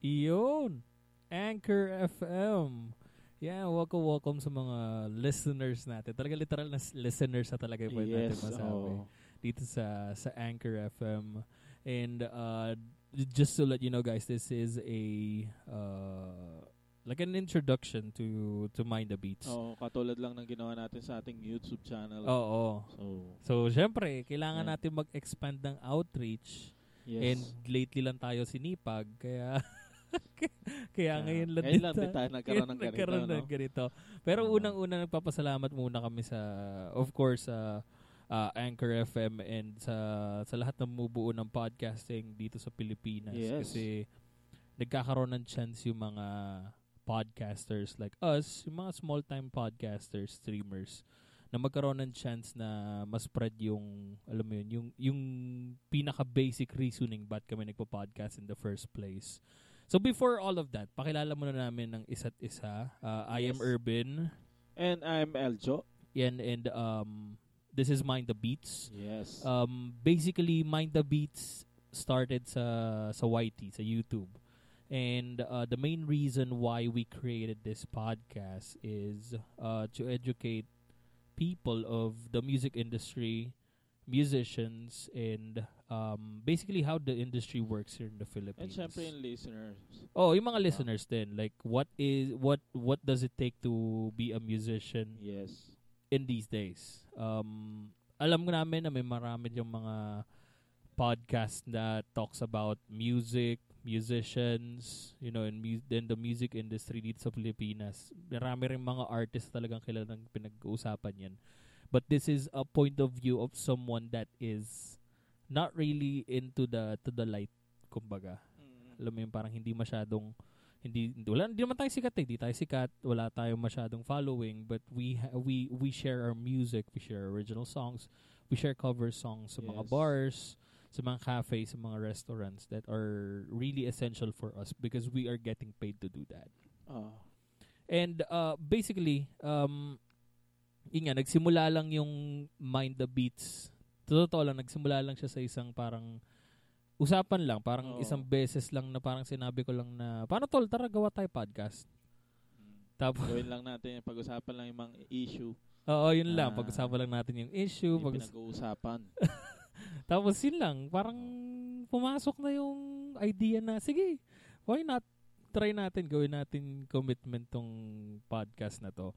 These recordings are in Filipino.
Iyon. Anchor FM. Yeah, welcome, welcome sa mga listeners natin. Talaga literal na listeners na talaga yung pwede natin Yes, masabi. oo. Dito sa sa Anchor FM. And uh, just to let you know guys, this is a uh, like an introduction to to Mind the Beats. Oo, katulad lang ng ginawa natin sa ating YouTube channel. Oo. So, So, syempre, kailangan Yeah. natin mag-expand ng outreach. yes. And lately lang tayo sinipag, kaya kaya ngayon lang ngayon lang din tayo nagkaroon ng ganito, nagkaroon no? ng ganito. Pero Oo. unang-una nagpapasalamat muna kami sa of course sa uh, Anchor FM and sa sa lahat ng bumubuo ng podcasting dito sa Pilipinas Yes. kasi nagkakaroon ng chance yung mga podcasters like us, yung mga small-time podcasters, streamers na magkaroon ng chance na ma-spread yung alam mo yun, yung yung pinaka basic reasoning ba't kami nagpo-podcast in the first place. So before all of that, pakilala muna namin ng isa't isa. Uh, I am Yes. Urban And I'm Eljo. and and um this is Mind the Beats. Yes. Um basically Mind the Beats started sa sa YT, sa YouTube. And uh, the main reason why we created this podcast is uh, to educate people of the music industry, musicians, and um, basically how the industry works here in the and Philippines. syempre yung listeners. Oh, yung mga listeners din. Like, what is what what does it take to be a musician Yes. in these days? Um, alam ko namin na may marami yung mga podcast that talks about music, musicians, you know, and mu- then the music industry dito sa Pilipinas. Marami rin mga artists talagang kilalang pinag-uusapan yan. But this is a point of view of someone that is not really into the to the light, kumbaga alam mo yun, parang hindi masyadong hindi wala hindi naman tayo sikat eh, hindi tayo sikat, wala tayong masyadong following, but we ha- we we share our music, we share original songs, we share cover songs sa mga Yes. bars, sa mga cafes, sa mga restaurants that are really essential for us because we are getting paid to do that. Ah. And uh, basically, um, yun nga, nagsimula lang yung Mind the Beats. Totoo lang, nagsimula lang siya sa isang parang usapan lang, parang Oo. isang beses lang na parang sinabi ko lang na, paano tol, tara gawa tayo podcast. Mm. Tapos, Gawin lang natin, pag-usapan lang yung mga issue. oo, yun lang, pag-usapan lang natin yung issue. Yung Pag- pinag-uusapan. Tapos yun lang, parang pumasok na yung idea na, sige, why not try natin, gawin natin commitment tong podcast na to.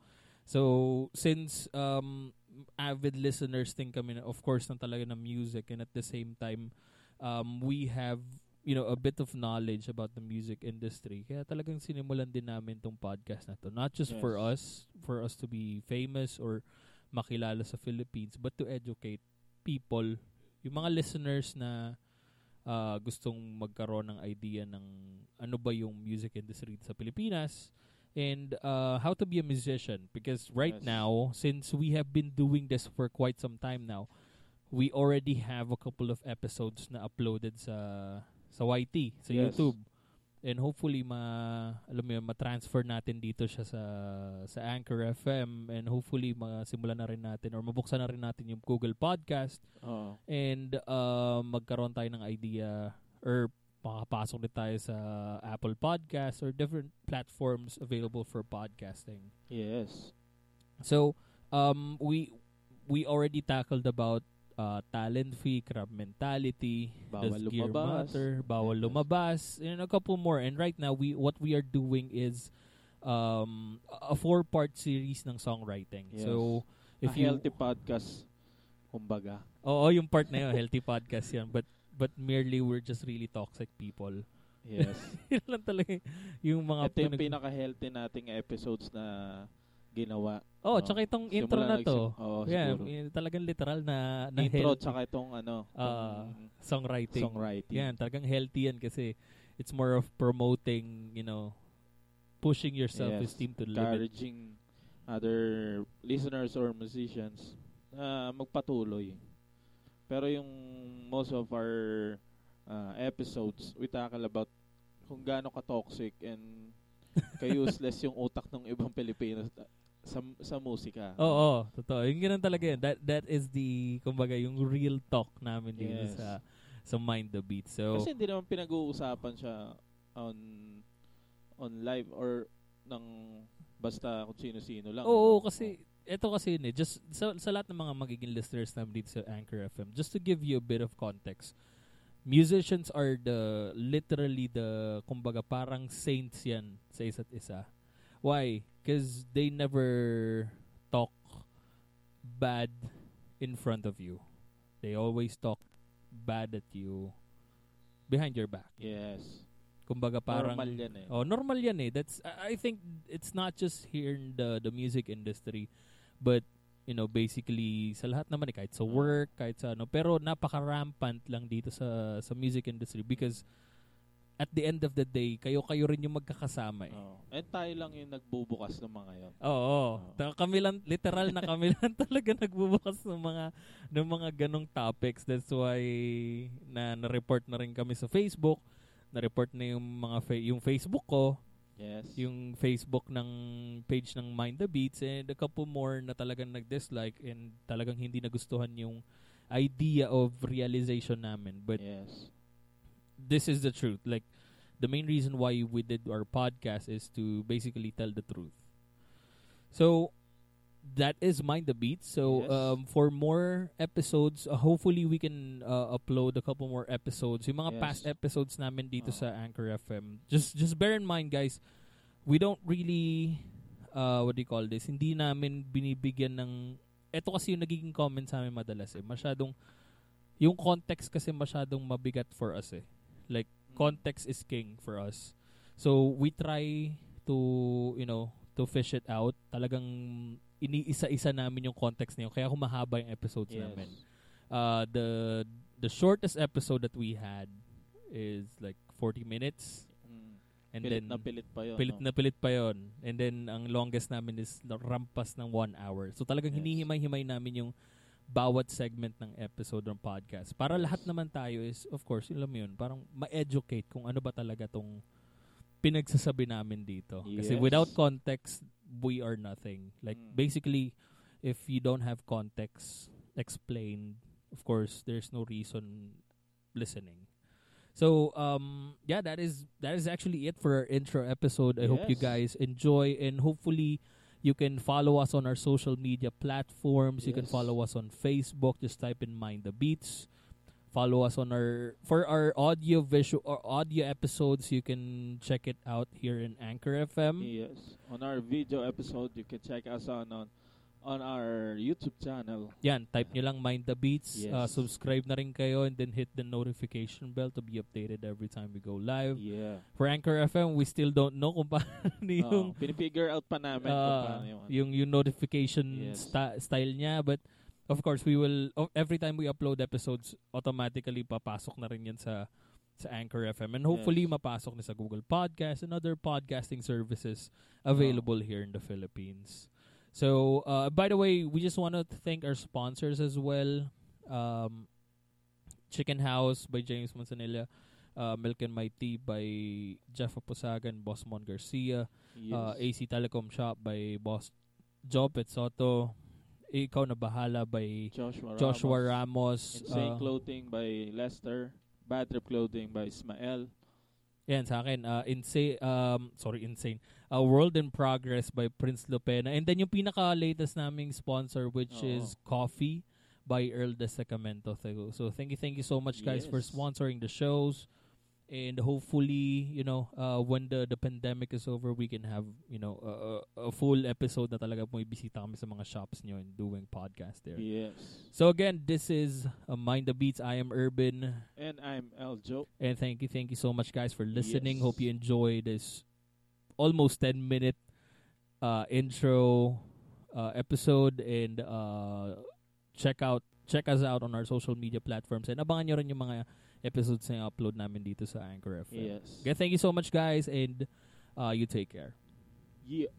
So, since um, avid listeners din kami, na, of course, ng talaga ng music and at the same time, um, we have you know, a bit of knowledge about the music industry. Kaya talagang sinimulan din namin tong podcast na to. Not just for Yes. us, for us to be famous or makilala sa Philippines, but to educate people, yung mga listeners na ah, gustong magkaroon ng idea ng ano ba yung music industry sa Pilipinas and uh, how to be a musician because right Yes. now since we have been doing this for quite some time now we already have a couple of episodes na uploaded sa sa YT sa Yes. YouTube and hopefully ma alam mo yun, ma-transfer natin dito siya sa sa Anchor FM and hopefully masimulan na rin natin or mabuksan na rin natin yung Google Podcast Oo. and uh, magkaroon tayo ng idea or makapasok din tayo sa Apple Podcast or different platforms available for podcasting. Yes. So, um, we we already tackled about uh, talent fee, crab mentality, Bawal does gear lumabas. matter, bawal Yes. lumabas, and a couple more. And right now, we what we are doing is um, a four-part series ng songwriting. Yes. So, if a you healthy podcast, kumbaga. Oo, yung part na yun, healthy podcast yan. But but merely we're just really toxic people. Yes. yun lang talaga yung mga Ito yung pinaka-healthy nating episodes na ginawa. Oh, Oh, tsaka itong simula intro na to. Oo, yeah, siguro. talagang literal na, na Intro healthy tsaka itong ano, itong songwriting. songwriting. Yan, talagang healthy yan kasi it's more of promoting, you know, pushing your self-esteem to the limit. encouraging other listeners or musicians na magpatuloy. Pero yung most of our uh, episodes, we tackle about kung gaano ka-toxic and ka-useless yung utak ng ibang Pilipinos sa sa musika. Oo, oh, totoo. Yung ganun talaga yan. That, that is the, kumbaga, yung real talk namin dito Yes. sa sa Mind the Beat. So, Kasi hindi naman pinag-uusapan siya on on live or ng basta kung sino-sino lang. Oo, ano? kasi ito kasi yun eh, just sa, sa lahat ng mga magiging listeners namin dito sa Anchor FM, just to give you a bit of context, musicians are the, literally the, kumbaga parang saints yan sa isa't isa. Why? Because they never talk bad in front of you. They always talk bad at you behind your back. Yes. Kumbaga parang Normal yan eh. Oh, normal yan eh. That's I I think it's not just here in the the music industry, but you know, basically sa lahat naman eh, kahit sa work, kahit sa ano, pero napaka-rampant lang dito sa sa music industry because at the end of the day, kayo-kayo rin yung magkakasama eh. Oo. And tayo lang yung nagbubukas ng mga yon. Oo. Oo. Ta- Kami lang literal na kami lang talaga nagbubukas ng mga ng mga ganong topics. That's why na na-report na rin kami sa Facebook. Na-report na yung mga fa- yung Facebook ko, Yes. yung Facebook ng page ng Mind the Beats and a couple more na talagang nag-dislike and talagang hindi nagustuhan yung idea of realization namin. But yes. this is the truth. Like the main reason why we did our podcast is to basically tell the truth. So that is Mind the Beat. So Yes. um, for more episodes, uh, hopefully we can uh, upload a couple more episodes. Yung mga Yes. past episodes namin dito Oo. sa Anchor FM. Just just bear in mind guys, we don't really uh, what do you call this? Hindi namin binibigyan ng eto kasi yung nagiging comment sa amin madalas eh. Masyadong yung context kasi masyadong mabigat for us eh. Like Mm. context is king for us. So we try to, you know, to fish it out. Talagang iniisa-isa namin yung context niyo. Kaya humahaba yung episodes Yes. namin. Uh, the the shortest episode that we had is like 40 minutes. Mm. And pilit then na pilit pa yun. pilit no? na pilit pa yon. And then ang longest namin is rampas ng one hour. So talagang Yes. hinihimay-himay namin yung bawat segment ng episode ng podcast. Para lahat naman tayo is, of course, yun lang yun, parang ma-educate kung ano ba talaga tong pinagsasabi namin dito. Kasi Yes. without context, we are nothing. Like, Mm. basically, if you don't have context explained, of course, there's no reason listening. So um yeah that is that is actually it for our intro episode. I hope you guys enjoy and hopefully you can follow us on our social media platforms. You can follow us on Facebook. Just type in Mind the Beats. Follow us on our for our audio visual or audio episodes. You can check it out here in Anchor FM. Yes. On our video episode, you can check us on on, on our YouTube channel. Yan, type nyo lang Mind the Beats. Uh, Yes. subscribe na rin kayo and then hit the notification bell to be updated every time we go live. Yeah. For Anchor FM, we still don't know kung paano yung Oh, pinifigure out pa namin kung uh, paano yung, yung yung notification Yes. sta- style niya but of course we will oh, every time we upload episodes automatically papasok na rin yan sa sa Anchor FM and hopefully Yes. mapasok na sa Google Podcast and other podcasting services available here in the Philippines. So, uh, by the way, we just want to thank our sponsors as well. Um, Chicken House by James Manzanilla, uh, Milk and My Tea by Jeff Aposagan, Boss Mon Garcia, yes. uh, AC Telecom Shop by Boss Jopet Soto, Ikaw na Bahala by Joshua, Joshua Ramos. Ramos. Insane uh, Clothing by Lester. Bad Trip Clothing by Ismael. yan sa akin. Uh, insane, um, sorry, insane. Uh, World in Progress by Prince Lupena. And then yung pinaka-latest naming sponsor which Oo. is Coffee by Earl de Sacramento. So, thank you, thank you so much guys for Yes. sponsoring the shows. And hopefully, you know, uh, when the the pandemic is over, we can have, you know, a, a, full episode na talaga bumibisita kami sa mga shops nyo and doing podcast there. Yes. So again, this is uh, Mind the Beats. I am Urban. And I'm Eljo. And thank you, thank you so much, guys, for listening. Yes. Hope you enjoy this almost 10 minute uh, intro uh, episode. And uh, check out check us out on our social media platforms. And abangan nyo rin yung mga episodes na upload namin dito sa Anchor FM. Yes. Okay, thank you so much, guys. And uh, you take care. Yeah.